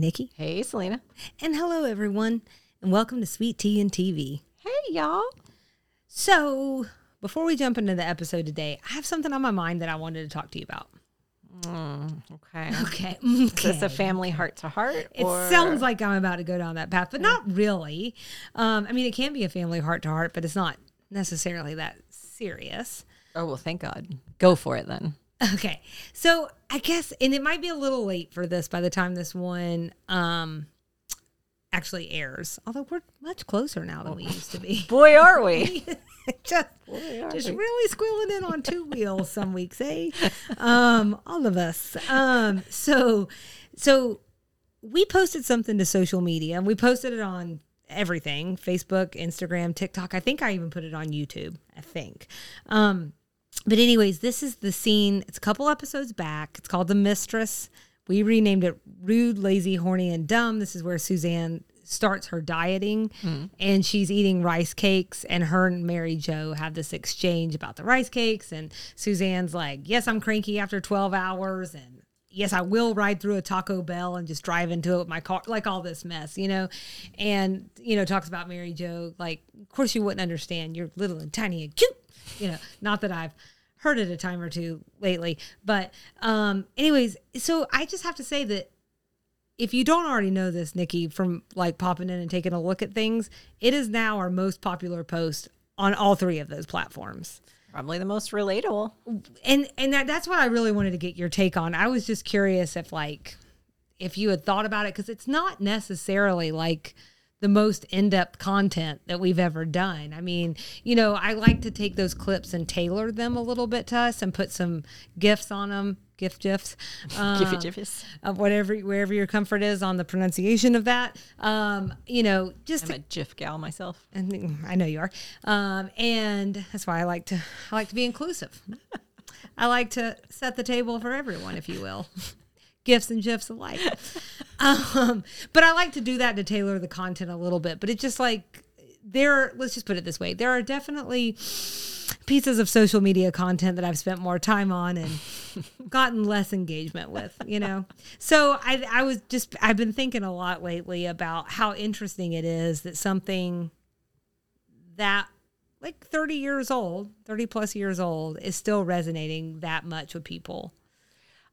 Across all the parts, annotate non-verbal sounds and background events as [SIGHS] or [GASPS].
Nikki. Hey, Selena. And hello, everyone, and welcome to Sweet Tea and TV. Hey, y'all. So, before we jump into the episode today, I have something on my mind that I wanted to talk to you about. Okay. [LAUGHS] Okay. Is this a family heart to heart? It or- sounds like I'm about to go down that path, but not really. Um, I mean, it can be a family heart to heart, but it's not necessarily that serious. Oh, well, thank God. Go for it then. Okay. So I guess, and it might be a little late for this by the time this one um, actually airs, although we're much closer now than we used to be. [LAUGHS] Boy, are we. [LAUGHS] just just really squealing in on two wheels some weeks, eh? Um, all of us. Um, so so we posted something to social media and we posted it on everything Facebook, Instagram, TikTok. I think I even put it on YouTube. I think. Um, but anyways, this is the scene. It's a couple episodes back. It's called The Mistress. We renamed it Rude, Lazy, Horny, and Dumb. This is where Suzanne starts her dieting hmm. and she's eating rice cakes and her and Mary Jo have this exchange about the rice cakes and Suzanne's like, "Yes, I'm cranky after 12 hours and yes, I will ride through a Taco Bell and just drive into it with my car, like all this mess, you know. And you know, talks about Mary Jo, like, of course you wouldn't understand. You're little and tiny and cute, you know. Not that I've heard it a time or two lately, but um, anyways, so I just have to say that if you don't already know this, Nikki, from like popping in and taking a look at things, it is now our most popular post on all three of those platforms Probably the most relatable. and and that, that's what I really wanted to get your take on. I was just curious if like if you had thought about it because it's not necessarily like the most in-depth content that we've ever done. I mean, you know, I like to take those clips and tailor them a little bit to us and put some gifs on them, gift gifs, [LAUGHS] um, of whatever wherever your comfort is on the pronunciation of that. Um, you know, just I'm a Jiff gal myself. and I know you are. Um, and that's why I like to I like to be inclusive. [LAUGHS] I like to set the table for everyone, if you will. [LAUGHS] Gifts and gifs alike. [LAUGHS] Um, but I like to do that to tailor the content a little bit. But it's just like there let's just put it this way. There are definitely pieces of social media content that I've spent more time on and [LAUGHS] gotten less engagement with, you know. So I I was just I've been thinking a lot lately about how interesting it is that something that like 30 years old, 30 plus years old is still resonating that much with people.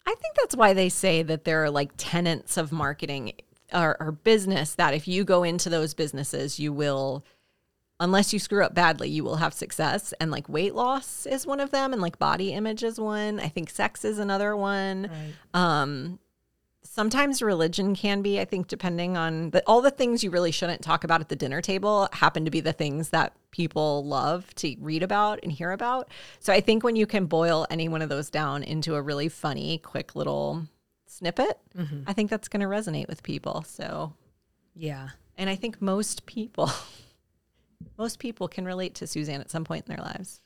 I think that's why they say that there are like tenets of marketing or, or business that if you go into those businesses, you will, unless you screw up badly, you will have success. And like weight loss is one of them, and like body image is one. I think sex is another one. Um, sometimes religion can be, I think, depending on the, all the things you really shouldn't talk about at the dinner table happen to be the things that people love to read about and hear about. So I think when you can boil any one of those down into a really funny, quick little snippet, mm-hmm. I think that's going to resonate with people. So, Yeah. and I think most people, [LAUGHS] most people can relate to Suzanne at some point in their lives.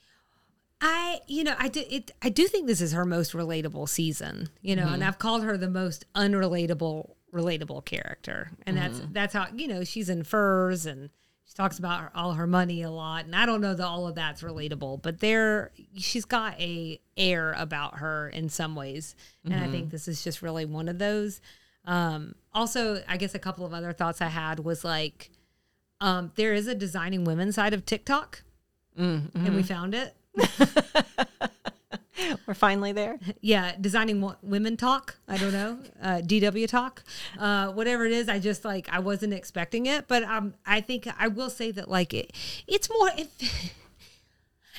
I, you know, I do it. I do think this is her most relatable season. You know, and I've called her the most unrelatable, relatable character, and that's that's how you know she's in furs and she talks about her, all her money a lot, and I don't know that all of that's relatable, but there she's got a air about her in some ways, and I think this is just really one of those. Um, also, I guess a couple of other thoughts I had was like, um, there is a designing women side of TikTok, and we found it. [LAUGHS] We're finally there. yeah, designing wo- women talk. I don't know, uh, DW talk, uh, whatever it is. I just like I wasn't expecting it, but um, I think I will say that like it, it's more. It, [LAUGHS]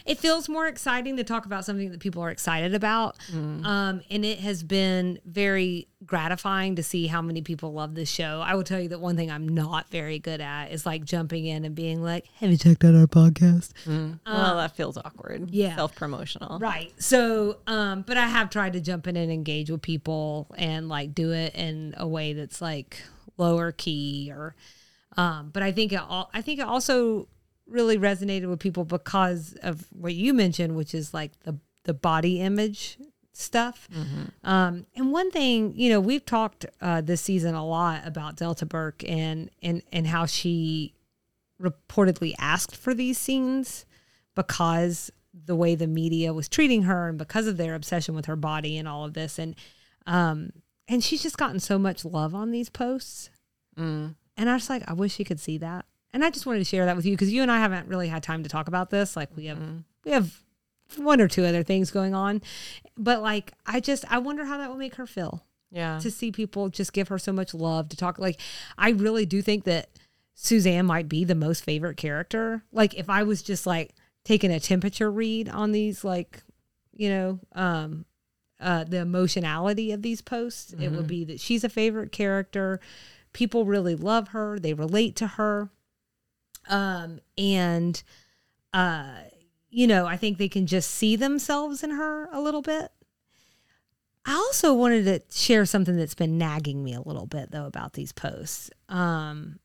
it feels more exciting to talk about something that people are excited about, um, and it has been very gratifying to see how many people love this show. I will tell you that one thing I'm not very good at is like jumping in and being like, "Have you checked out our podcast?" well, that feels awkward. yeah. Self promotional. Right. So, um, but I have tried to jump in and engage with people and like do it in a way that's like lower key or, um, but I think it all, I think it also really resonated with people because of what you mentioned, which is like the, the body image stuff. Um, and one thing, you know, we've talked, uh, this season a lot about Delta Burke and, and, and how she reportedly asked for these scenes because the way the media was treating her and because of their obsession with her body and all of this and um and she's just gotten so much love on these posts. Mm. And I was like, I wish you could see that. And I just wanted to share that with you because you and I haven't really had time to talk about this. Like we have Mm-hmm. we have one or two other things going on. But like I just I wonder how that will make her feel Yeah. to see people just give her so much love to talk like I really do think that Suzanne might be the most favorite character. Like if I was just like taking a temperature read on these like you know um uh the emotionality of these posts, it would be that she's a favorite character. People really love her, they relate to her. Um and uh you know, I think they can just see themselves in her a little bit. I also wanted to share something that's been nagging me a little bit though about these posts. Um,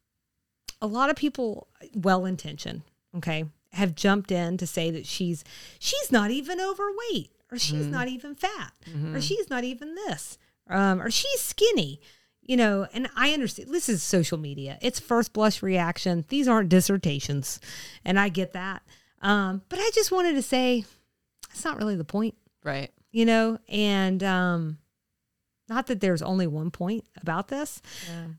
a lot of people, well intentioned, okay, have jumped in to say that she's she's not even overweight, or she's not even fat, or she's not even this, um, or she's skinny. You know, and I understand this is social media. It's first blush reaction. These aren't dissertations, and I get that. Um, but I just wanted to say, it's not really the point Right. you know and um not that there's only one point about this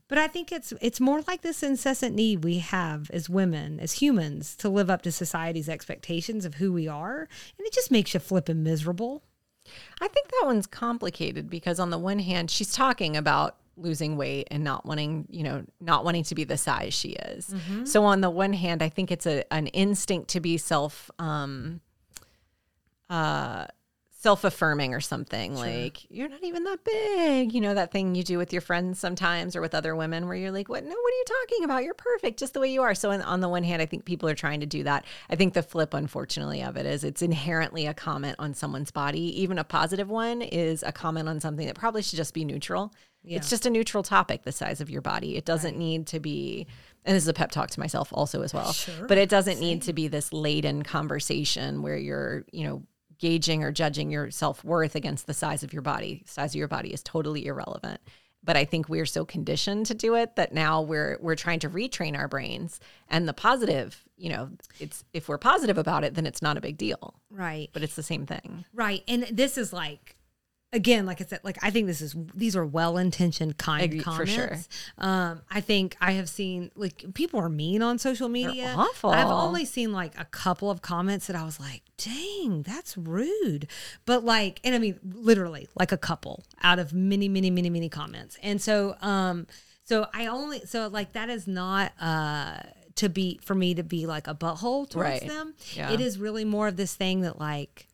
but i think it's it's more like this incessant need we have as women as humans to live up to society's expectations of who we are and it just makes you flipping miserable I think that one's complicated because on the one hand, she's talking about losing weight and not wanting, you know, not wanting to be the size she is. So on the one hand, I think it's a an instinct to be self um uh self-affirming or something like you're not even that big you know that thing you do with your friends sometimes or with other women where you're like what no what are you talking about? You're perfect just the way you are. So on the one hand i think people are trying to do that. I think the flip unfortunately of it is it's inherently a comment on someone's body. Even a positive one is a comment on something that probably should just be neutral it's just a neutral topic the size of your body. It doesn't need to be and this is a pep talk to myself also as well Sure. but it doesn't need to be this laden conversation where you're you know gauging or judging your self-worth against the size of your body. Size of your body is totally irrelevant but i think we're so conditioned to do it that now we're we're trying to retrain our brains and the positive you know it's if we're positive about it then it's not a big deal. Right. But it's the same thing. Right. And this is like again like i said like i think this is these are well-intentioned kind Agree- for comments sure. um i think i have seen like people are mean on social media awful. i've only seen like a couple of comments that i was like dang that's rude but like and i mean literally like a couple out of many many many many comments and so um so i only so like that is not uh to be for me to be like a butthole towards Right. them Yeah. it is really more of this thing that like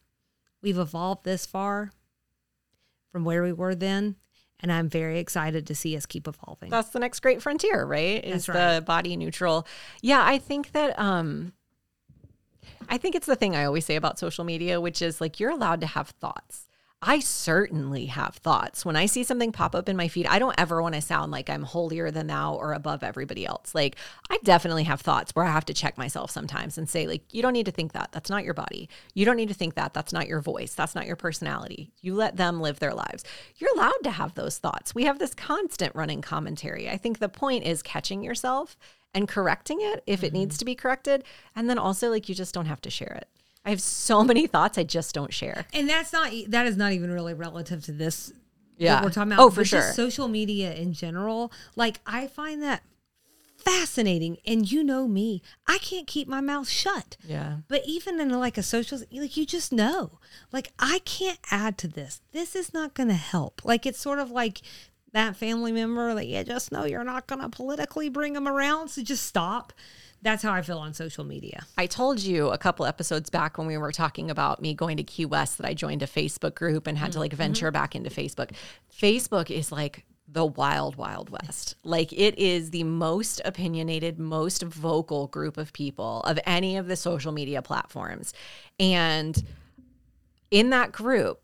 we've evolved this far from where we were then and i'm very excited to see us keep evolving. That's the next great frontier right? Is That's right. the body neutral. Yeah i think that um i think it's the thing i always say about social media which is like you're allowed to have thoughts I certainly have thoughts. When I see something pop up in my feed, I don't ever want to sound like I'm holier than thou or above everybody else. Like, I definitely have thoughts where I have to check myself sometimes and say, like, you don't need to think that. That's not your body. You don't need to think that. That's not your voice. That's not your personality. You let them live their lives. You're allowed to have those thoughts. We have this constant running commentary. I think the point is catching yourself and correcting it if it mm-hmm. needs to be corrected. And then also, like, you just don't have to share it. I have so [LAUGHS] many thoughts I just don't share. and that's not that is not even really relative to this Yeah. we're talking about Oh, for sure. social media in general like i find that fascinating and you know me i can't keep my mouth shut Yeah. but even in like a social like you just know like i can't add to this this is not going to help like it's sort of like that family member like yeah just know you're not going to politically bring them around so just stop that's how i feel on social media I told you a couple episodes back when we were talking about me going to Key West that I joined a Facebook group and had to like venture mm-hmm. back into Facebook. Facebook is like the wild, wild west. Like it is the most opinionated, most vocal group of people of any of the social media platforms. And in that group,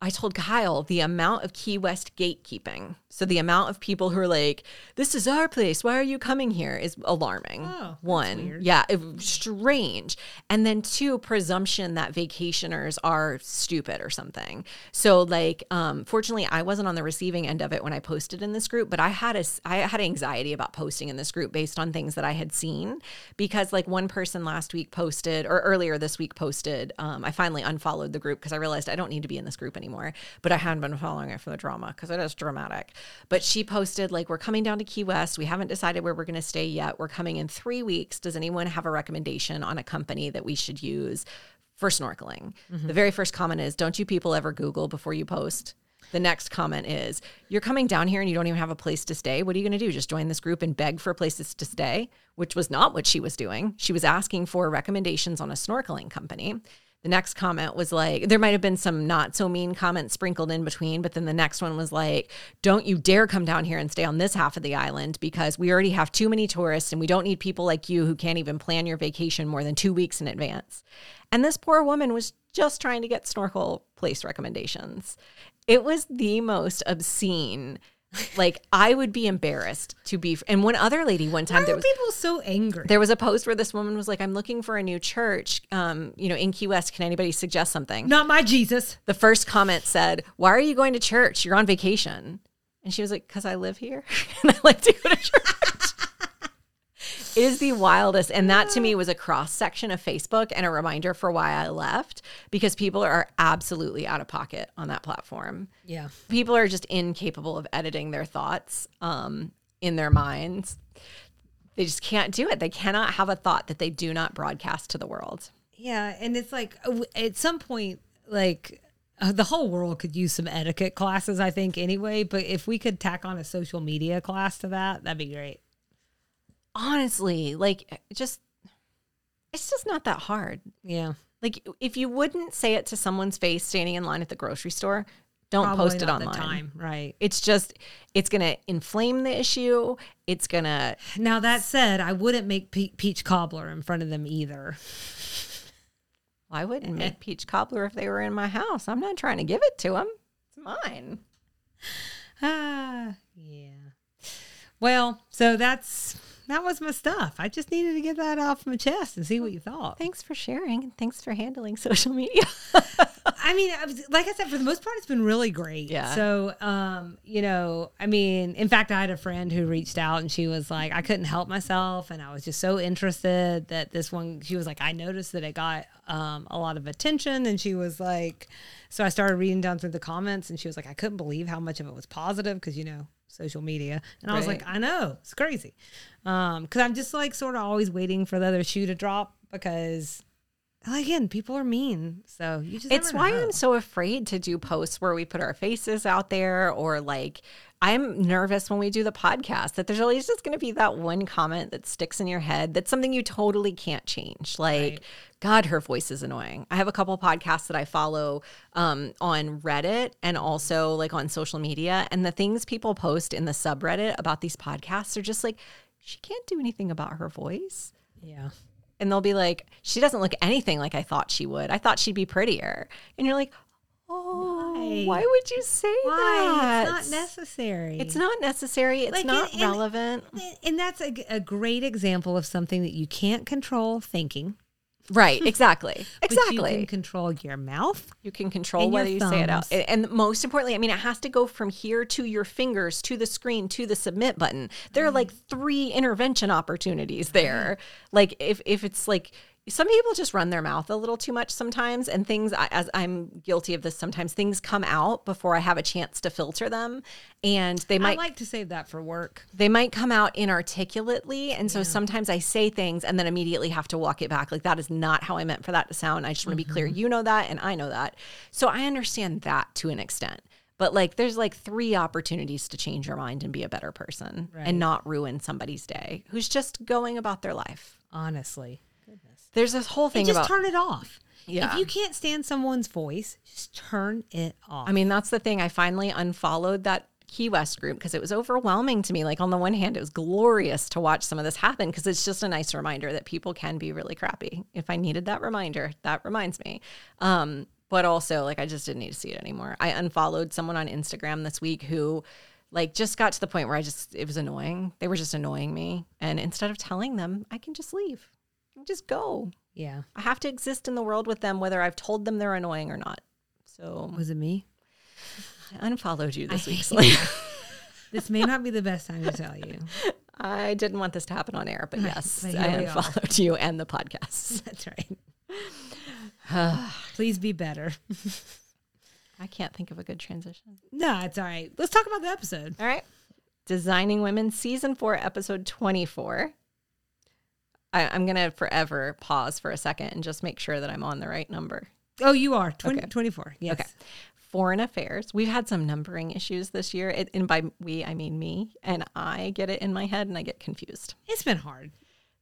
I told Kyle the amount of Key West gatekeeping. So the amount of people who are like, "This is our place. Why are you coming here?" is alarming. Oh, One, yeah, it, strange, and then two, presumption that vacationers are stupid or something. So like, um, fortunately, I wasn't on the receiving end of it when I posted in this group, but I had a I had anxiety about posting in this group based on things that I had seen because like one person last week posted or earlier this week posted. Um, I finally unfollowed the group because I realized I don't need to be in this group anymore. But I hadn't been following it for the drama because it is dramatic. But she posted, like, we're coming down to Key West. We haven't decided where we're going to stay yet. We're coming in three weeks. Does anyone have a recommendation on a company that we should use for snorkeling? Mm-hmm. The very first comment is, don't you people ever Google before you post? The next comment is, You're coming down here and you don't even have a place to stay. What are you going to do? Just join this group and beg for places to stay? Which was not what she was doing. She was asking for recommendations on a snorkeling company. The next comment was like, there might have been some not so mean comments sprinkled in between, but then the next one was like, don't you dare come down here and stay on this half of the island because we already have too many tourists and we don't need people like you who can't even plan your vacation more than two weeks in advance. And this poor woman was just trying to get snorkel place recommendations. It was the most obscene. Like I would be embarrassed to be. And one other lady one time Why there was people so angry? there was a post where this woman was like, "I'm looking for a new church, um, you know, in Key West. Can anybody suggest something?" Not my Jesus. The first comment said, "Why are you going to church? You're on vacation." And she was like, "Cause I live here [LAUGHS] and I like to go to church." It is the wildest, and that to me was a cross section of Facebook and a reminder for why I left because people are absolutely out of pocket on that platform Yeah. people are just incapable of editing their thoughts um, in their minds. They just can't do it. They cannot have a thought that they do not broadcast to the world. Yeah, and it's like uh, at some point, like uh, the whole world could use some etiquette classes, I think, anyway. But if we could tack on a social media class to that, that'd be great. Honestly, like just it's just not that hard. Yeah, Like if you wouldn't say it to someone's face standing in line at the grocery store, don't Probably post it online. Time, right? It's just it's going to inflame the issue. It's going to Now that said, I wouldn't make pe- peach cobbler in front of them either. I wouldn't make peach cobbler if they were in my house. I'm not trying to give it to them. It's mine. [SIGHS] Ah, yeah. Well, so that's that was my stuff. I just needed to get that off my chest and see what you thought. Thanks for sharing and thanks for handling social media. I mean, I was, like I said, for the most part, it's been really great. Yeah. So, um, you know, I mean, in fact, I had a friend who reached out and she was like, I couldn't help myself, and I was just so interested that this one. She was like, I noticed that it got um, a lot of attention, and she was like, so I started reading down through the comments, and she was like, I couldn't believe how much of it was positive because you know social media, and I was like, I know it's crazy, um, because I'm just like sort of always waiting for the other shoe to drop because. Again, people are mean, so you just. it's why know. I'm so afraid to do posts where we put our faces out there or like I'm nervous when we do the podcast that there's always just going to be that one comment that sticks in your head that's something you totally can't change. Like, Right. God, her voice is annoying. I have a couple podcasts that I follow um, on Reddit and also like on social media. And the things people post in the subreddit about these podcasts are just like, she can't do anything about her voice. Yeah. And they'll be like, she doesn't look anything like I thought she would. I thought she'd be prettier. And you're like, oh, Why? why, would you say Why? that? It's not necessary. It's not necessary. It's Like, not and- relevant. And that's a, a great example of something that you can't control thinking. Right. [LAUGHS] Exactly. But Exactly. you can control your mouth. You can control whether you say it out. And most importantly, I mean, it has to go from here to your fingers, to the screen, to the submit button. There are mm-hmm. like three intervention opportunities there. Like if if it's like some people just run their mouth a little too much sometimes, and things I- as I'm guilty of this sometimes. Things come out before I have a chance to filter them, and they I might like to save that for work. they might come out inarticulately and so sometimes i say things and then immediately have to walk it back like that is not how i meant for that to sound i just want to be clear mm-hmm. you know that and i know that so i understand that to an extent but like there's like three opportunities to change your mind and be a better person Right. and not ruin somebody's day who's just going about their life Honestly. There's this whole And thing just about turn it off. Yeah. If you can't stand someone's voice, just turn it off. I mean, that's the thing. I finally unfollowed that Key West group because it was overwhelming to me. Like, on the one hand, it was glorious to watch some of this happen because it's just a nice reminder that people can be really crappy. If I needed that reminder, that reminds me. Um, but also, like, I just didn't need to see it anymore. I unfollowed someone on Instagram this week who, like, just got to the point where I just, it was annoying. They were just annoying me. And instead of telling them, I can just leave, just go. yeah. I have to exist in the world with them, whether I've told them they're annoying or not. So Was it me? I unfollowed you this I week. [LAUGHS] This may not be the best time to tell you. I didn't want this to happen on air, but yes, but I unfollowed you and the podcast. [LAUGHS] That's right. [SIGHS] Please be better. I can't think of a good transition. No, it's all right. Let's talk about the episode. All right. Designing Women, season four, episode 24. I, I'm going to forever pause for a second and just make sure that I'm on the right number. Oh, you are 20, Okay. 24. Yes. Okay. Foreign affairs. We've had some numbering issues this year. It, and by we, I mean me. And I get it in my head and I get confused. It's been hard.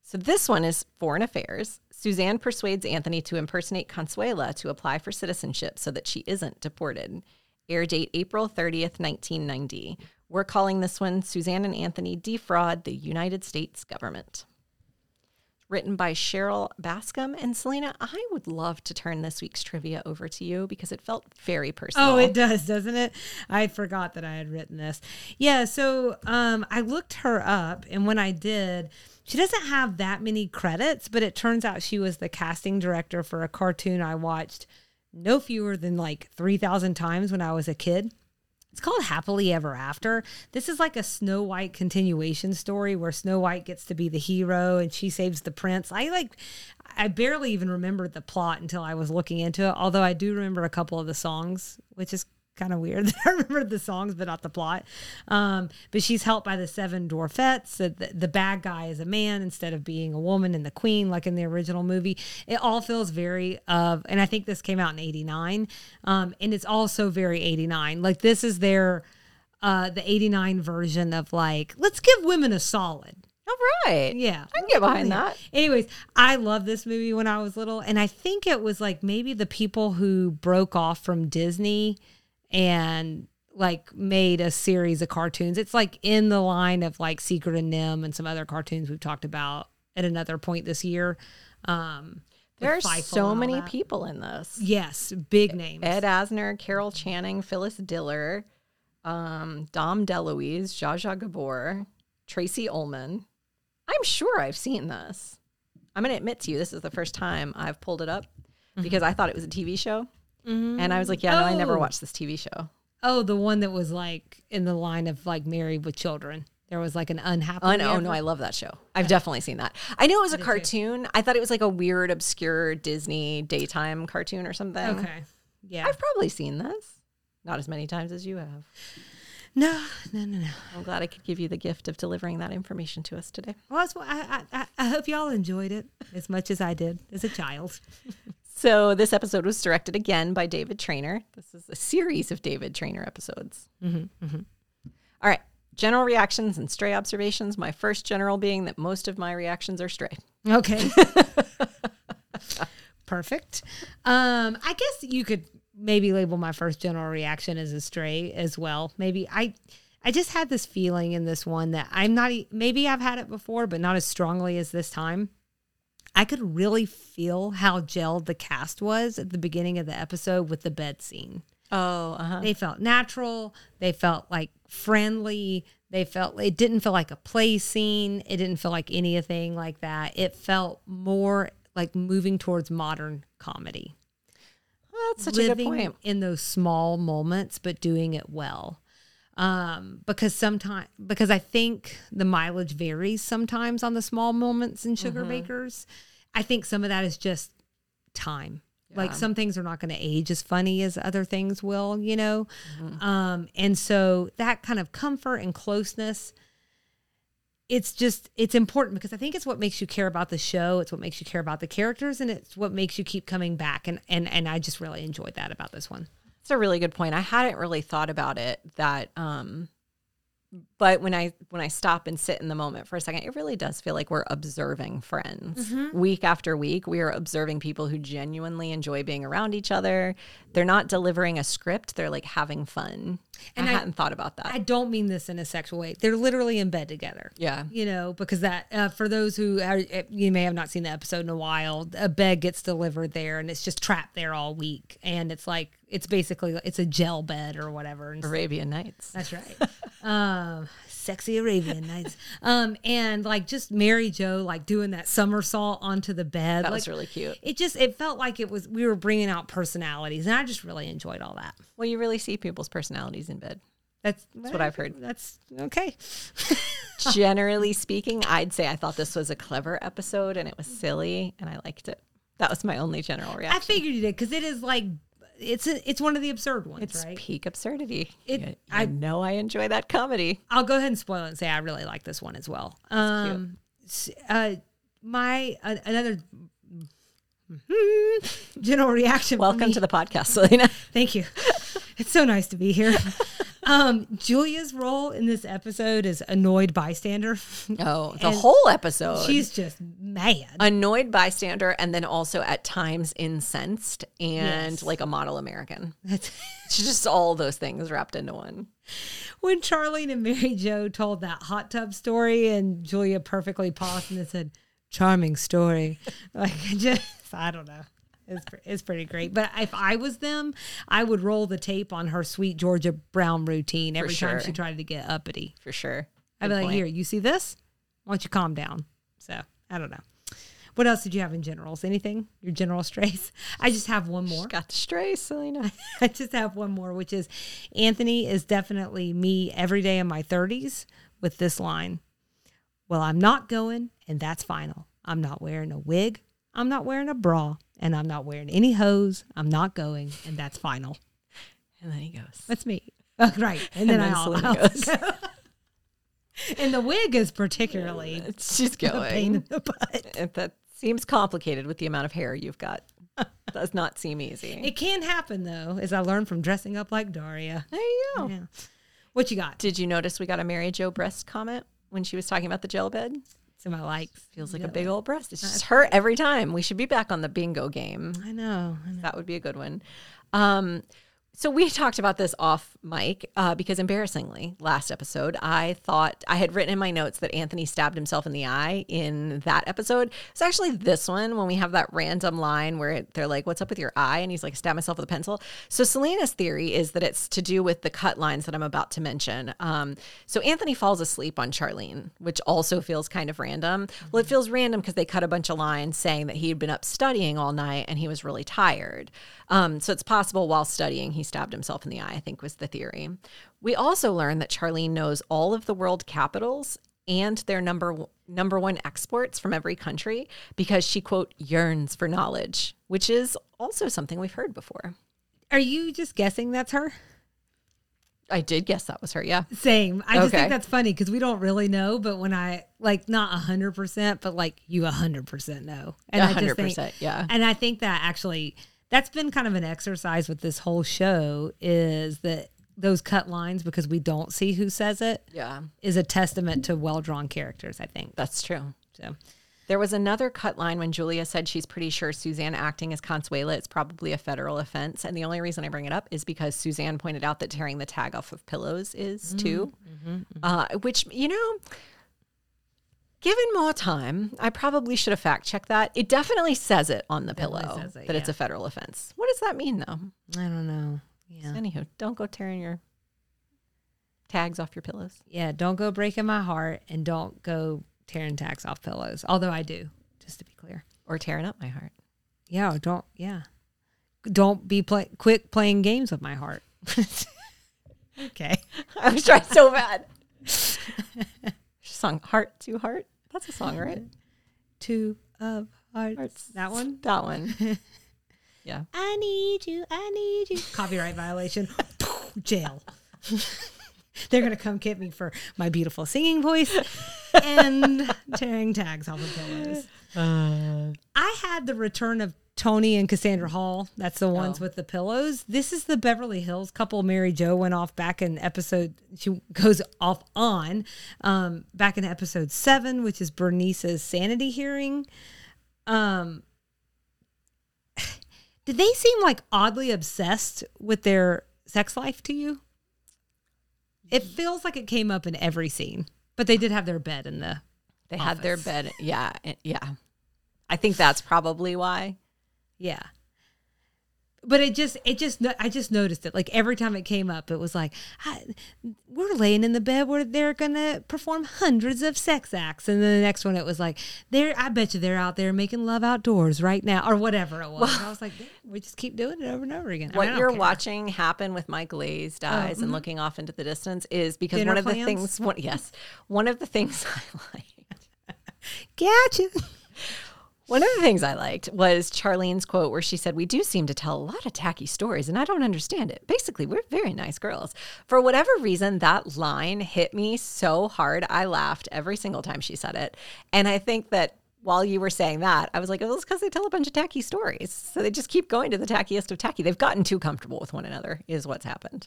So this one is foreign affairs. Suzanne persuades Anthony to impersonate Consuela to apply for citizenship so that she isn't deported. Air date April 30th, 1990. We're calling this one Suzanne and Anthony Defraud the United States Government. Written by Cheryl Bascom and Selena. I would love to turn this week's trivia over to you because it felt very personal. Oh, it does, doesn't it? I forgot that I had written this. Yeah, so um, I looked her up, and when I did, she doesn't have that many credits, but it turns out she was the casting director for a cartoon I watched no fewer than like 3,000 times when I was a kid. It's called Happily Ever After. This is like a Snow White continuation story where Snow White gets to be the hero and she saves the prince. I like I barely even remembered the plot until I was looking into it, although I do remember a couple of the songs, which is kind of weird [LAUGHS] that I remembered the songs but not the plot. Um, but she's helped by the seven dwarfettes. The, the, bad guy is a man instead of being a woman and the queen like in the original movie. It all feels very of and I think this came out in 89. Um, and it's also very 89. Like this is their uh the 89 version of like let's give women a solid. All right. Yeah. I can get behind that. Anyways, I love this movie when I was little, and I think it was like maybe the people who broke off from Disney and like made a series of cartoons. It's like in the line of like Secret and NIMH and some other cartoons we've talked about at another point this year. Um, There are so many that. people in this. Yes, big names. Ed Asner, Carol Channing, Phyllis Diller, um, Dom DeLuise, Zsa Zsa Gabor, Tracey Ullman. I'm sure I've seen this. I'm going to admit to you, this is the first time I've pulled it up because I thought it was a TV show. And I was like, yeah, no, I never Oh. watched this TV show. Oh, the one that was like in the line of like married with children. There was like an unhappy. Oh, no, oh, no, I love that show. I've definitely seen that. I knew it was a cartoon. I thought it was like a weird, obscure Disney daytime cartoon or something. Okay. Yeah. I've probably seen this. Not as many times as you have. no, no, no, no. I'm glad I could give you the gift of delivering that information to us today. Well, that's why I, I, I- I hope y'all enjoyed it as much as I did as a child. [LAUGHS] So, this episode was directed again by David Trainer. This is a series of David Trainer episodes. All right. General reactions and stray observations. My first general being that most of my reactions are stray. Okay. [LAUGHS] [LAUGHS] Perfect. Um, I guess you could maybe label my first general reaction as a stray as well. Maybe I I just had this feeling in this one that I'm not maybe I've had it before, but not as strongly as this time. I could really feel how gelled the cast was at the beginning of the episode with the bed scene. Oh, uh-huh. They felt natural. They felt like friendly. They felt it didn't feel like a play scene. It didn't feel like anything like that. It felt more like moving towards modern comedy. that's such a good point. in those small moments, but doing it well. Um, because sometimes because I think the mileage varies sometimes on the small moments in sugar Mm-hmm. bakers. I think some of that is just time. Like some things are not going to age as funny as other things will, you know? Mm-hmm. Um, and so that kind of comfort and closeness, it's just, it's important because I think it's what makes you care about the show. It's what makes you care about the characters and it's what makes you keep coming back. And, and, and I just really enjoyed that about this one. It's a really good point. I hadn't really thought about it that um but when I when I stop and sit in the moment for a second, it really does feel like we're observing friends. Week after week, we are observing people who genuinely enjoy being around each other. They're not delivering a script, they're like having fun. And I, I- hadn't thought about that. I don't mean this in a sexual way. They're literally in bed together. yeah. You know, because that uh, for those who are, uh, you may have not seen the episode in a while, a bed gets delivered there and it's just trapped there all week, and it's like it's basically it's a gel bed or whatever. And Arabian Nights. that's right. [LAUGHS] um, sexy Arabian nights. [LAUGHS] Um, and like just Mary Jo like doing that somersault onto the bed. That like, was really cute. It just it felt like it was we were bringing out personalities, and I just really enjoyed all that. Well, you really see people's personalities in bed. That's That's what I've heard. That's okay. [LAUGHS] Generally speaking, I'd say I thought this was a clever episode and it was silly and I liked it. That was my only general reaction. I figured you did because it is like it's a, it's one of the absurd ones, It's right? peak absurdity. It- You- I- I know I enjoy that comedy. I'll go ahead and spoil it and say I really like this one as well. Um, uh, my uh, another general reaction. Welcome me- to the podcast, Selena. Thank you. It's so nice to be here. um, Julia's role in this episode is annoyed bystander. Oh, the And whole episode. She's just mad. annoyed bystander and then also at times incensed and Yes. like a model American. That's- It's [LAUGHS] just all those things wrapped into one. when Charlene and Mary Jo told that hot tub story, and Julia perfectly paused and said, "Charming story." [LAUGHS] Like just, I don't know. It's, it's pretty great. But if I was them, I would roll the tape on her sweet Georgia Brown routine every time she tried to get uppity. For sure. I'd be like, point. "Here, you see this? Why don't you calm down?" So I don't know. What else did you have in generals? Anything? Your general strays? [LAUGHS] I just have one more. Got the stray, Selena. [LAUGHS] I just have one more, which is Anthony is definitely me every day in my 30s with this line. Well, I'm not going, and that's final. I'm not wearing a wig. I'm not wearing a bra, and I'm not wearing any hose. I'm not going, and that's final. And then he goes. That's me. Oh, [LAUGHS] right. And then, And then I Selena I also goes. go. [LAUGHS] and the wig is particularly it's [LAUGHS] She's a pain in the butt. If that seems complicated with the amount of hair you've got. Does not seem easy. It can happen, though, as I learned from dressing up like Daria. there you go. Yeah. What you got? Did you notice we got a Mary Jo breast comment when she was talking about the gel bed? Some my likes. Feels like a big old breast. It's just her every time. We should be back on the bingo game. I know. I know. That would be a good one. Um, so we talked about this off mic uh, because embarrassingly, last episode, I thought I had written in my notes that Anthony stabbed himself in the eye in that episode. It's actually this one when we have that random line where they're like, "What's up with your eye?" and he's like, "Stab myself with a pencil." So Selena's theory is that it's to do with the cut lines that I'm about to mention. Um, so Anthony falls asleep on Charlene, which also feels kind of random. Well, it feels random because they cut a bunch of lines saying that he had been up studying all night and he was really tired. Um, so it's possible while studying he stabbed himself in the eye. I think was the theory. We also learned that Charlene knows all of the world capitals and their number number one exports from every country because she quote yearns for knowledge, which is also something we've heard before. Are you just guessing that's her? I did guess that was her. Yeah. Same. I just think that's funny because we don't really know, but when I like not a hundred percent, but like you a hundred percent know, and I just think, 100%, yeah. and I think that actually that's been kind of an exercise with this whole show is that those cut lines because we don't see who says it Yeah. is a testament to well drawn characters. I think That's true. so. There was another cut line when Julia said she's pretty sure Suzanne acting as Consuela is probably a federal offense. And the only reason I bring it up is because Suzanne pointed out that tearing the tag off of pillows is mm-hmm, too. Mm-hmm, mm-hmm. Uh, which, you know, given more time, I probably should have fact checked that. It definitely says it on the Definitely pillow it, that it's a federal offense. What does that mean, though? I don't know. Yeah, Anywho, don't go tearing your tags off your pillows. yeah. Don't go breaking my heart, and don't go tearing tags off pillows. Although I do, just to be clear. Or tearing up my heart. Yeah, don't yeah. Don't be play quick playing games with my heart. [LAUGHS] okay. [LAUGHS] I was trying so bad. song Heart to Heart. That's a song, right? Two of hearts. Hearts. That one? That one. [LAUGHS] Yeah. I need you, I need you. [LAUGHS] Copyright violation. [LAUGHS] Jail. [LAUGHS] They're gonna come get me for my beautiful singing voice and tearing tags off of pillows. I had the return of Tony and Cassandra Hall. That's the ones Oh. with the pillows. This is the Beverly Hills couple. Mary Jo went off back in episode. She goes off on um, back in episode seven, which is Bernice's sanity hearing. Um, did they seem like oddly obsessed with their sex life to you? It feels like it came up in every scene, but they did have their bed in the They had their bed. Yeah. Eh, yeah. I think that's probably why. Yeah. But it just, it just, I just noticed it. Like every time it came up, it was like, "Hi, we're laying in the bed where they're going to perform hundreds of sex acts. And then the next one, it was like, they're, I bet you they're out there making love outdoors right now or whatever it was. And I was like, we just keep doing it over and over again. I mean, What I you're care. Watching happen with my glazed eyes and mm-hmm. looking off into the distance is because Dinner one of the things, one, yes, one of the things [LAUGHS] I like Gotcha. [LAUGHS] One of the things I liked was Charlene's quote where she said, We do seem to tell a lot of tacky stories, and I don't understand it. Basically, we're very nice girls. For whatever reason, that line hit me so hard. I laughed every single time she said it. And I think that while you were saying that, I was like, oh, it's because they tell a bunch of tacky stories. So they just keep going to the tackiest of tacky. They've gotten too comfortable with one another, is what's happened.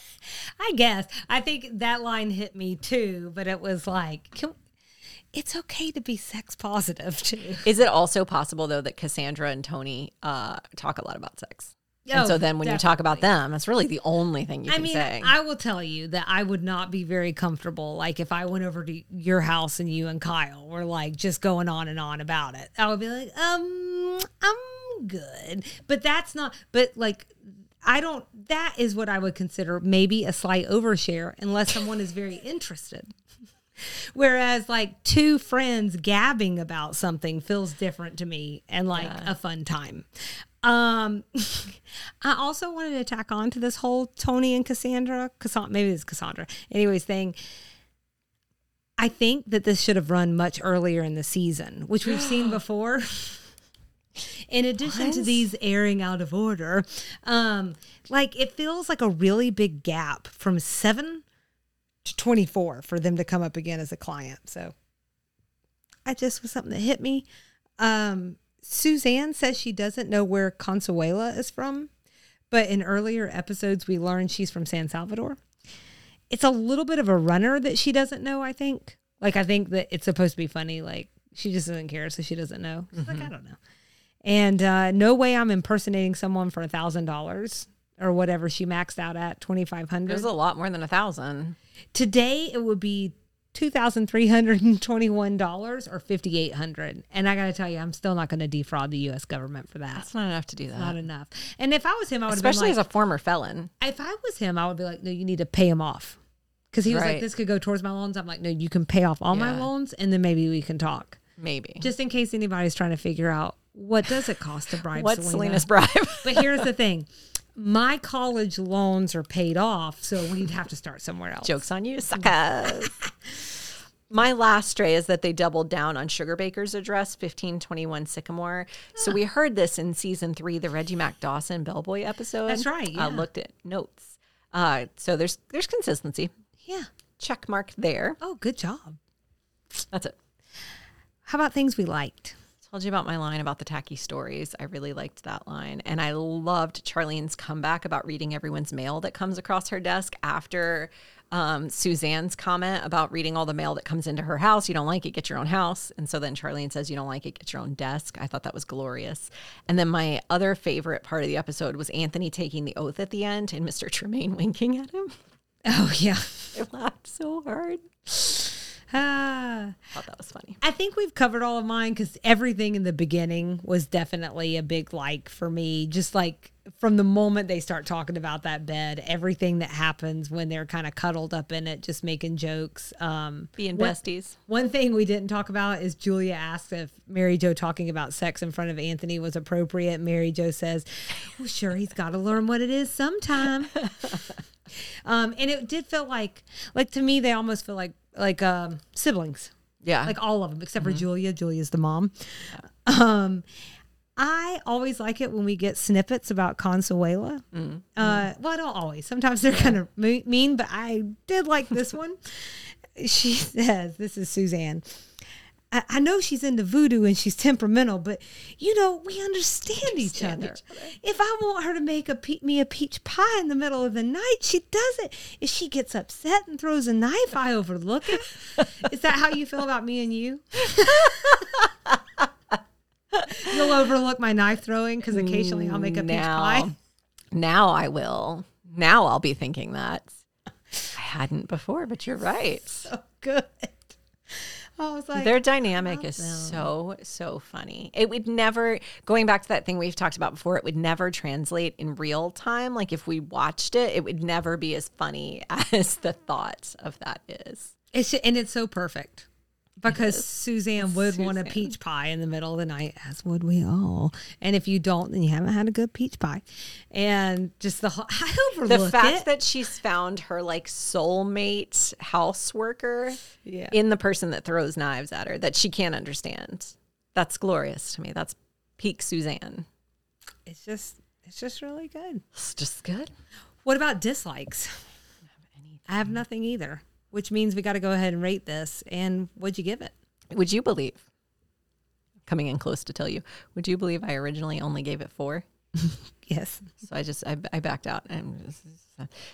[LAUGHS] I guess. I think that line hit me too, but it was like, can, it's okay to be sex positive too. Is it also possible though that Cassandra and Tony uh, talk a lot about sex? and Oh, so then when you talk about them, that's really the only thing you I can mean, say. I will tell you that I would not be very comfortable. Like if I went over to your house and you and Kyle were like just going on and on about it, I would be like, um, I'm good. But that's not. But like, I don't. That is what I would consider maybe a slight overshare, unless someone is very interested. [LAUGHS] [LAUGHS] Whereas like two friends gabbing about something feels different to me and like a fun time. Um, [LAUGHS] I also wanted to tack on to this whole Tony and Cassandra, Cassandra, maybe it's Cassandra. Anyways, thing. I think that this should have run much earlier in the season, which we've seen [GASPS] before. In addition to these airing out of order, um, like it feels like a really big gap from seven to 24 for them to come up again as a client. So I just was something that hit me. Um, Suzanne says she doesn't know where Consuela is from, but in earlier episodes, we learned she's from San Salvador. It's a little bit of a runner that she doesn't know, I think. Like, I think that it's supposed to be funny. Like, she just doesn't care, so she doesn't know. She's like, I don't know. And uh, no way I'm impersonating someone for a thousand dollars or whatever she maxed out at twenty five hundred. There's a lot more than a thousand. Today it would be two thousand three hundred and twenty-one dollars or fifty-eight hundred. And I got to tell you, I'm still not going to defraud the U.S. government for that. That's not enough to do that. Not enough. And if I was him, I would Especially been as a former felon. if I was him, I would be like, no, you need to pay him off. Because he was like, this could go towards my loans. I'm like, no, you can pay off all my loans, and then maybe we can talk. Maybe. Just in case anybody's trying to figure out what does it cost to bribe What's Selena. Selena's bribe? [LAUGHS] But here's the thing. My college loans are paid off, so we'd have to start somewhere else. Joke's on you, suckers. [LAUGHS] My last stray is that they doubled down on Sugar Baker's address, 1521 Sycamore. So we heard this in season three, the Reggie Mac Dawson Bellboy episode. That's right, yeah. I looked at notes. Uh, so there's there's consistency. Yeah. Check mark there. Oh, good job. That's it. How about things we liked? Told you about my line about the tacky stories. I really liked that line. And I loved Charlene's comeback about reading everyone's mail that comes across her desk after um, Suzanne's comment about reading all the mail that comes into her house. You don't like it, get your own house. And so then Charlene says, You don't like it, get your own desk. I thought that was glorious. And then my other favorite part of the episode was Anthony taking the oath at the end and Mr. Tremaine [LAUGHS] winking at him. Oh, yeah. I laughed so hard. Ah. thought that was funny. I think we've covered all of mine because everything in the beginning was definitely a big like for me. Just like from the moment they start talking about that bed, everything that happens when they're kind of cuddled up in it, just making jokes. Um, Being one- besties. One thing we didn't talk about is Julia asked if Mary Jo talking about sex in front of Anthony was appropriate. Mary Jo says, "Well, sure, he's got to learn what it is sometime." [LAUGHS] um, and it did feel like, like to me, they almost feel like like um, siblings Yeah. like all of them except for Julia. Julia's the mom. Um, I always like it when we get snippets about Consuela. Uh, well, I don't always. Sometimes they're kind of mean, but I did like this one. [LAUGHS] She says, "This is Suzanne." I, I know she's into voodoo and she's temperamental, but you know we understand, each, other. each other. If I want her to make a pe- me a peach pie in the middle of the night, she does it. If she gets upset and throws a knife, I overlook it. Is that how you feel about me and you? You'll overlook my knife throwing because occasionally I'll make a peach pie. Now I will. Now I'll be thinking that. I hadn't before, but you're right. [LAUGHS] So good. I was like, Their dynamic is so, so funny. It would never, going back to that thing we've talked about before, it would never translate in real time. Like if we watched it, it would never be as funny [LAUGHS] as the thought of that is. it's and it's so perfect because Suzanne would want a peach pie in the middle of the night, as would we all. And if you don't, then you haven't had a good peach pie. And just the whole, [LAUGHS] I The fact it. that she's found her like soulmate house worker Yeah. in the person that throws knives at her that she can't understand. That's glorious to me. That's peak Suzanne. It's just it's just really good. It's just good. What about dislikes? I have nothing either, which means we got to go ahead and rate this. And what'd you give it? Would you believe? Coming in close to tell you, would you believe I originally only gave it four? [LAUGHS] yes. So I just I, I backed out and just,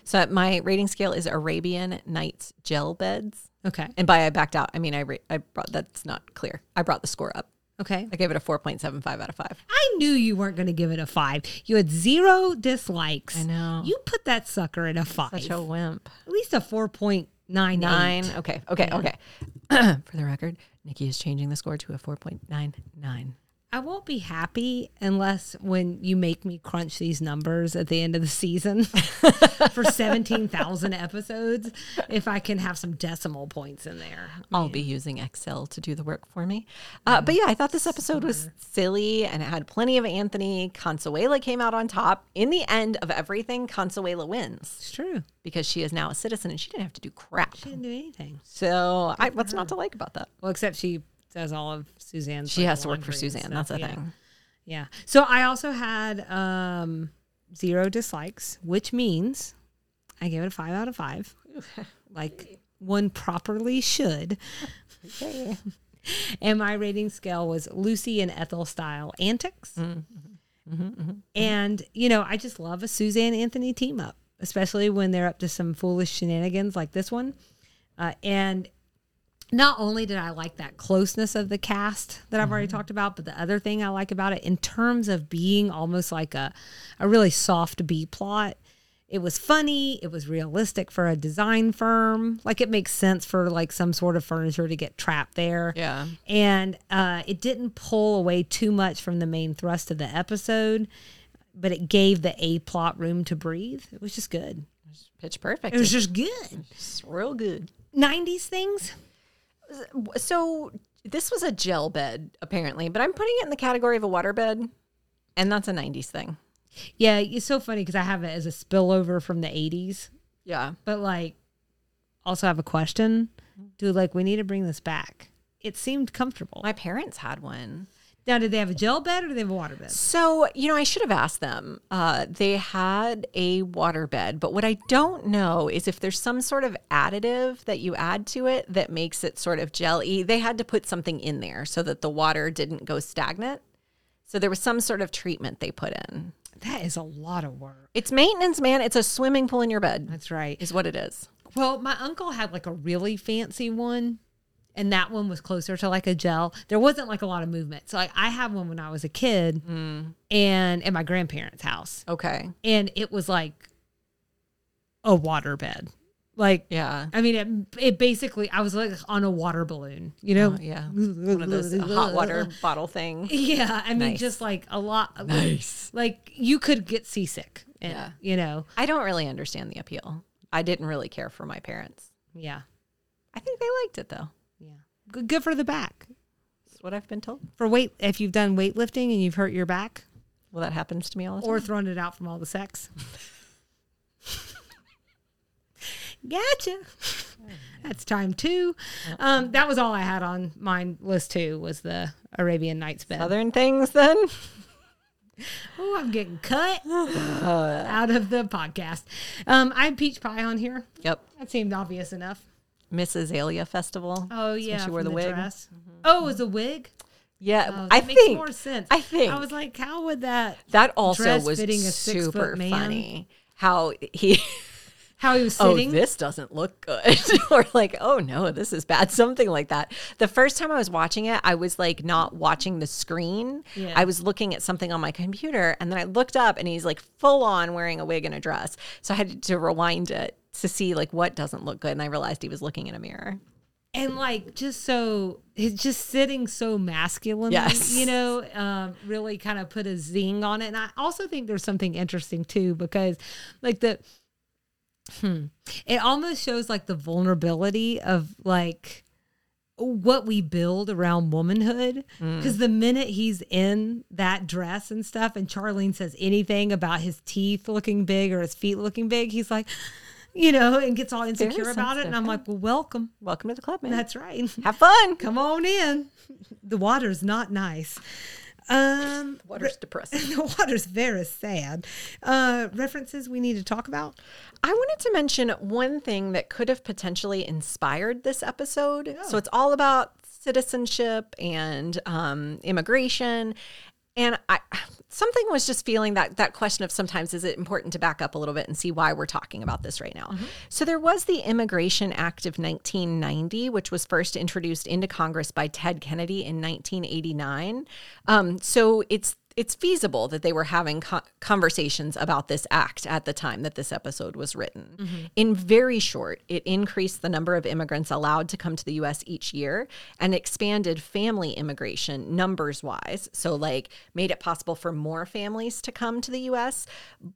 so my rating scale is Arabian Nights gel beds. Okay. And by I backed out, I mean I I brought that's not clear. I brought the score up. Okay. I gave it a 4.75 out of 5. I knew you weren't going to give it a 5. You had zero dislikes. I know. You put that sucker in a 5. Such a wimp. At least a 4.5 Nine, nine. Eight. Okay, okay, okay. [CLEARS THROAT] For the record, Nikki is changing the score to a 4.99. I won't be happy unless when you make me crunch these numbers at the end of the season [LAUGHS] for 17,000 episodes, if I can have some decimal points in there. I'll be using Excel to do the work for me. Uh, but yeah, I thought this episode was silly and it had plenty of Anthony. Consuela came out on top. In the end of everything, Consuela wins It's true. because she is now a citizen and she didn't have to do crap. She didn't do anything. So I, what's not to like about that? Well, except she does all of Suzanne's. She like, has to work for Suzanne. That's the yeah. thing. Yeah. So I also had um, zero dislikes, which means I gave it a five out of five, [LAUGHS] like one properly should. [LAUGHS] and my rating scale was Lucy and Ethel style antics. And, you know, I just love a Suzanne Anthony team up, especially when they're up to some foolish shenanigans like this one. Uh, and not only did I like that closeness of the cast that I've already talked about, but the other thing I like about it in terms of being almost like a, a really soft B plot, it was funny, it was realistic for a design firm. Like it makes sense for like some sort of furniture to get trapped there. Yeah. And uh, it didn't pull away too much from the main thrust of the episode, but it gave the A plot room to breathe. It was just good. It was Pitch perfect. It was just good. It's real good. 90s things? So this was a gel bed, apparently, but I'm putting it in the category of a water bed. And that's a 90s thing. Yeah, it's so funny because I have it as a spillover from the 80s, Yeah. but like, also have a question. Do like we need to bring this back? It seemed comfortable. My parents had one. Now, did they have a gel bed or did they have a water bed? So, you know, I should have asked them. Uh, they had a water bed, but what I don't know is if there's some sort of additive that you add to it that makes it sort of jelly. They had to put something in there so that the water didn't go stagnant. So there was some sort of treatment they put in. That is a lot of work. It's maintenance, man. It's a swimming pool in your bed, That's right. is what it is. Well, my uncle had like a really fancy one, and that one was closer to like a gel. There wasn't like a lot of movement. So like I had one when I was a kid, mm. and at my grandparents' house, Okay. and it was like a water bed. Like Yeah. I mean, it, it basically, I was like on a water balloon, you know? Oh, yeah. One of those hot water [LAUGHS] bottle thing. Yeah. I mean, Nice. just like a lot. Nice. Like you could get seasick. it, Yeah. You know? I don't really understand the appeal. I didn't really care for my parents. Yeah. I think they liked it though. Good, good for the back. That's what I've been told. For weight, if you've done weightlifting and you've hurt your back Well, that happens to me all the time. or thrown it out from all the sex. [LAUGHS] gotcha. That's time two. Um, that was all I had on my list too. Was the Arabian Nights bed. Southern things then. [LAUGHS] Oh, I'm getting cut [SIGHS] out of the podcast. Um, I had peach pie on here. Yep. That seemed obvious enough. Miss Azalea Festival. Oh yeah, she wore from the wig. dress. Mm-hmm. Oh, it was a wig. Yeah, Oh, I makes think more sense. I think I was like, how would that? that also was super funny. How he [LAUGHS] How he was oh, sitting. oh, this doesn't look good. [LAUGHS] or like, oh no, this is bad. [LAUGHS] Something like that. The first time I was watching it, I was like not watching the screen. Yeah. I was looking at something on my computer and then I looked up and he's like full on wearing a wig and a dress. So I had to rewind it to see like what doesn't look good. And I realized he was looking in a mirror. and like just so he's just sitting so masculine Yes. you know um, really kind of put a zing on it and i also think there's something interesting too because like the hmm, it almost shows like the vulnerability of like what we build around womanhood because the minute he's in that dress and stuff and charlene says anything about his teeth looking big or his feet looking big he's like [LAUGHS] you know, and gets all insecure about it. And I'm like, well, welcome. Welcome to the club, man. That's right. [LAUGHS] Have fun. Come on in. The water's not nice. Um, [LAUGHS] Water's depressing. the water's very sad. Uh, references we need to talk about. I wanted to mention one thing that could have potentially inspired this episode. So it's all about citizenship and um, immigration. And I something was just feeling that that question of sometimes is it important to back up a little bit and see why we're talking about this right now. So there was the Immigration Act of 1990, which was first introduced into Congress by Ted Kennedy in 1989. Um, so it's it's feasible that they were having co- conversations about this act at the time that this episode was written. Mm-hmm. In very short, it increased the number of immigrants allowed to come to the US each year and expanded family immigration numbers wise. So, like, made it possible for more families to come to the US,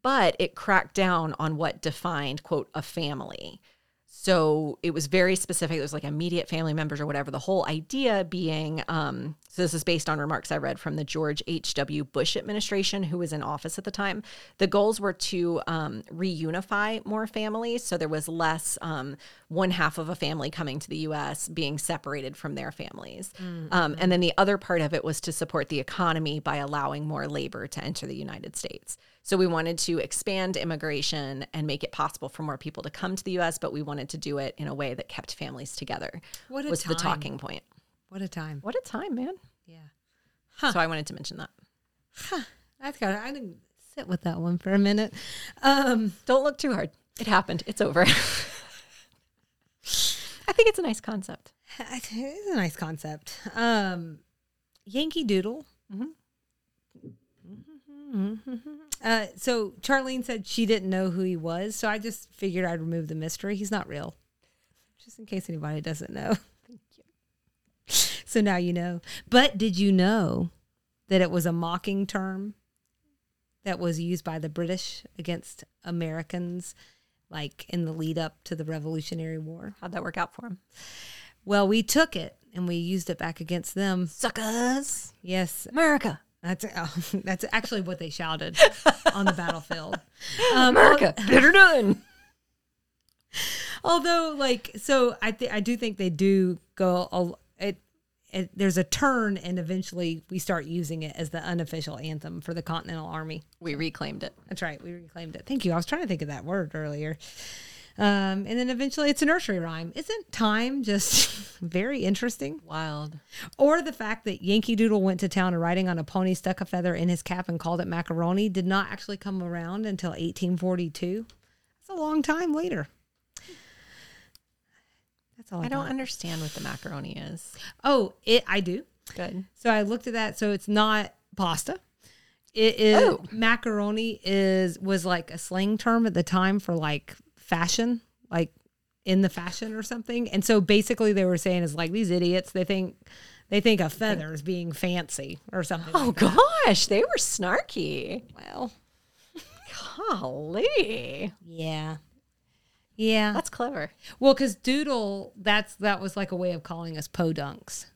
but it cracked down on what defined, quote, a family. So it was very specific. It was like immediate family members or whatever. The whole idea being um, so this is based on remarks I read from the George H.W. Bush administration, who was in office at the time. The goals were to um, reunify more families. So there was less um, one half of a family coming to the U.S. being separated from their families. Um, and then the other part of it was to support the economy by allowing more labor to enter the United States. So we wanted to expand immigration and make it possible for more people to come to the U.S., but we wanted to do it in a way that kept families together. What was the talking point. What a time. What a time, man! Yeah. So I wanted to mention that. Huh. That's got I didn't sit with that one for a minute. Um, Don't look too hard. It happened. It's over. [LAUGHS] I think it's a nice concept. it's a nice concept. Um, Yankee Doodle. Uh, so Charlene said she didn't know who he was, so I just figured I'd remove the mystery. He's not real, just in case anybody doesn't know. Thank [LAUGHS] you. So now you know. But did you know that it was a mocking term that was used by the British against Americans, like in the lead up to the Revolutionary War? How'd that work out for him? Well, we took it and we used it back against them. Suckers. Yes, America. That's oh, [LAUGHS] that's actually what they shouted [LAUGHS] on the battlefield. Um, America. Get her done. [LAUGHS] although, like, so I th- I do think they do go. A, it, it there's a turn, and eventually we start using it as the unofficial anthem for the Continental Army. We reclaimed it. That's right, we reclaimed it. Thank you. I was trying to think of that word earlier. Um, and then eventually it's a nursery rhyme. Isn't time just [LAUGHS] very interesting? Wild. Or the fact that Yankee Doodle went to town and riding on a pony, stuck a feather in his cap, and called it macaroni did not actually come around until 1842. That's a long time later. That's all I, I don't understand what the macaroni is. Oh, it. I do. Good. So I looked at that. So it's not pasta. It is Oh. macaroni is was like a slang term at the time for like fashion, like in the fashion or something. And so basically they were saying is like these idiots, they think they think a feather is being fancy or something. Oh like gosh, they were snarky. well, Golly. yeah. Yeah. That's clever. Well, because doodle, that's that was like a way of calling us podunks.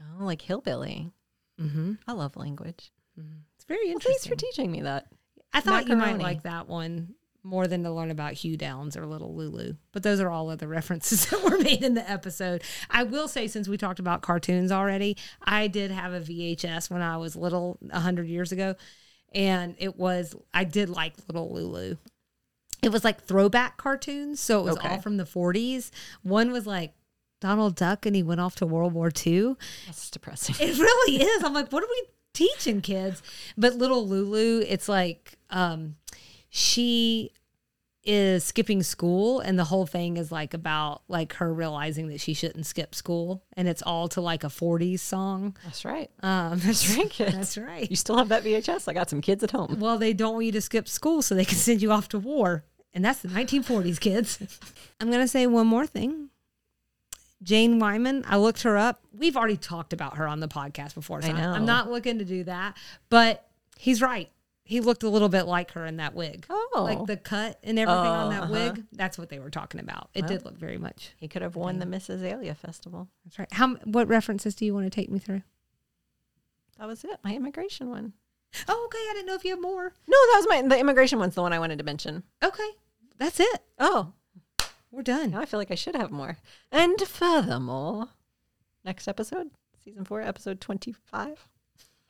Oh, like hillbilly. Mm-hmm. I love language. It's very Well, thanks interesting. for teaching me that. I thought you might like that one more than to learn about Hugh Downs or Little Lulu. But those are all other references [LAUGHS] that were made in the episode. I will say, since we talked about cartoons already, I did have a VHS when I was little, a hundred years ago, and it was I did like Little Lulu. It was like throwback cartoons, so it was Okay. all from the '40s. One was like Donald Duck, and he went off to World War II. That's depressing. It really is. I'm like, what are we teaching kids? But little Lulu, it's like um she is skipping school and the whole thing is like about like her realizing that she shouldn't skip school and it's all to like a 40s song. That's right. Um [LAUGHS] that's right, kids. That's right. You still have that VHS? I got some kids at home. Well, they don't want you to skip school so they can send you off to war. And that's the 1940s, kids. [LAUGHS] I'm going to say one more thing. Jane Wyman, I looked her up. We've already talked about her on the podcast before. So I know. I'm not looking to do that. But he's right. He looked a little bit like her in that wig. Oh. Like the cut and everything on that Uh-huh. wig. That's what they were talking about. It did look very much. He could have won the Miss Azalea Festival. That's right. How what references do you want to take me through? That was it. My immigration one. Oh, okay. I didn't know if you have more. No, that was my the immigration one's the one I wanted to mention. Okay. That's it. Oh, We're done. now I feel like I should have more. And furthermore, next episode, season four, episode 25.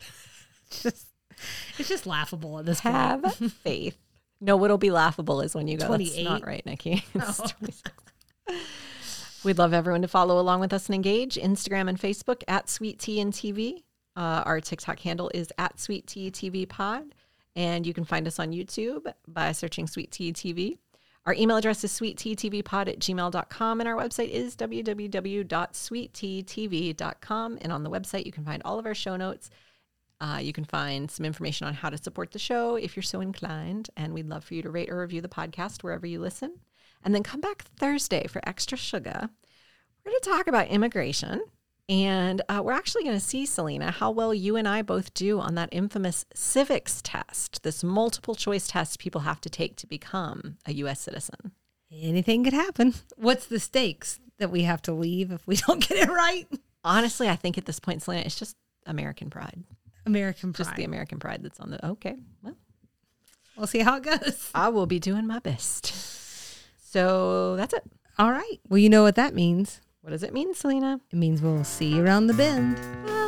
[LAUGHS] Just, [LAUGHS] it's just laughable at this point. Have [LAUGHS] faith. No, what'll be laughable is when you go, that's 28. not right, Nikki. [LAUGHS] Oh. We'd love everyone to follow along with us and engage. Instagram and Facebook at Sweet Tea and TV. Uh, our TikTok handle is at Sweet Tea TV Pod. And you can find us on YouTube by searching Sweet Tea TV. Our email address is sweetteatvpod at gmail.com. And our website is www.sweetteatv.com. And on the website, you can find all of our show notes. Uh, you can find some information on how to support the show if you're so inclined. And we'd love for you to rate or review the podcast wherever you listen. And then come back Thursday for Extra Sugar. We're going to talk about immigration. And uh, we're actually going to see, Selena, how well you and I both do on that infamous civics test, this multiple choice test people have to take to become a U.S. citizen. Anything could happen. What's the stakes that we have to leave if we don't [LAUGHS] get it right? Honestly, I think at this point, Selena, it's just American pride. American pride. Just the American pride that's on the. Okay, well, we'll see how it goes. [LAUGHS] I will be doing my best. So that's it. All right. Well, you know what that means. What does it mean, Selena? It means we'll see you around the bend. Bye.